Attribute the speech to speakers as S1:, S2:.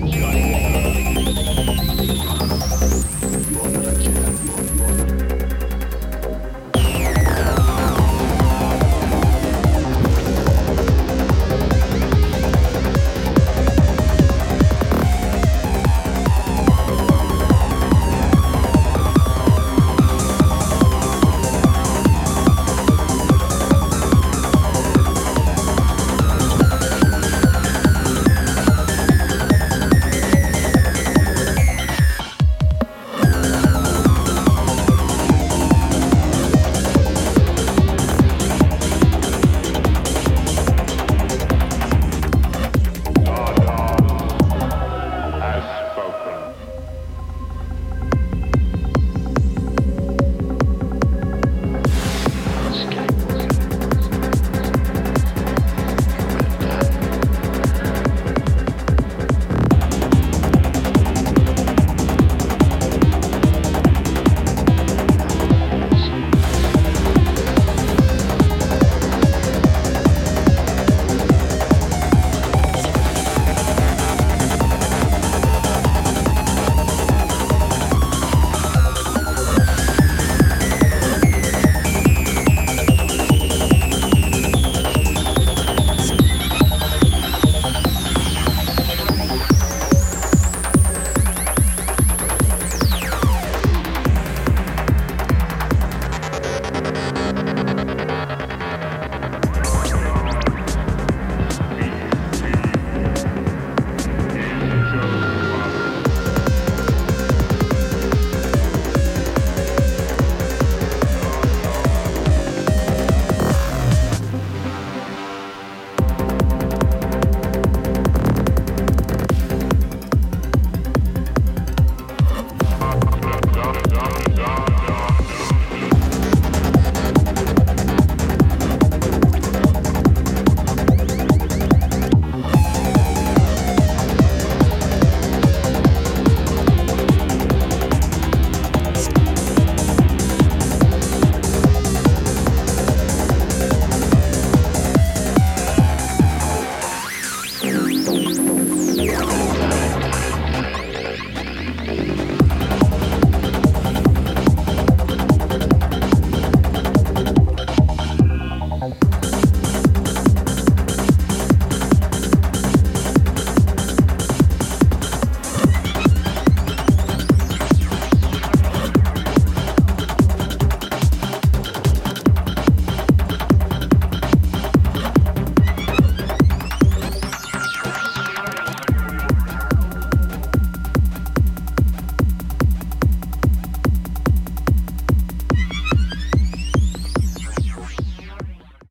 S1: Got it.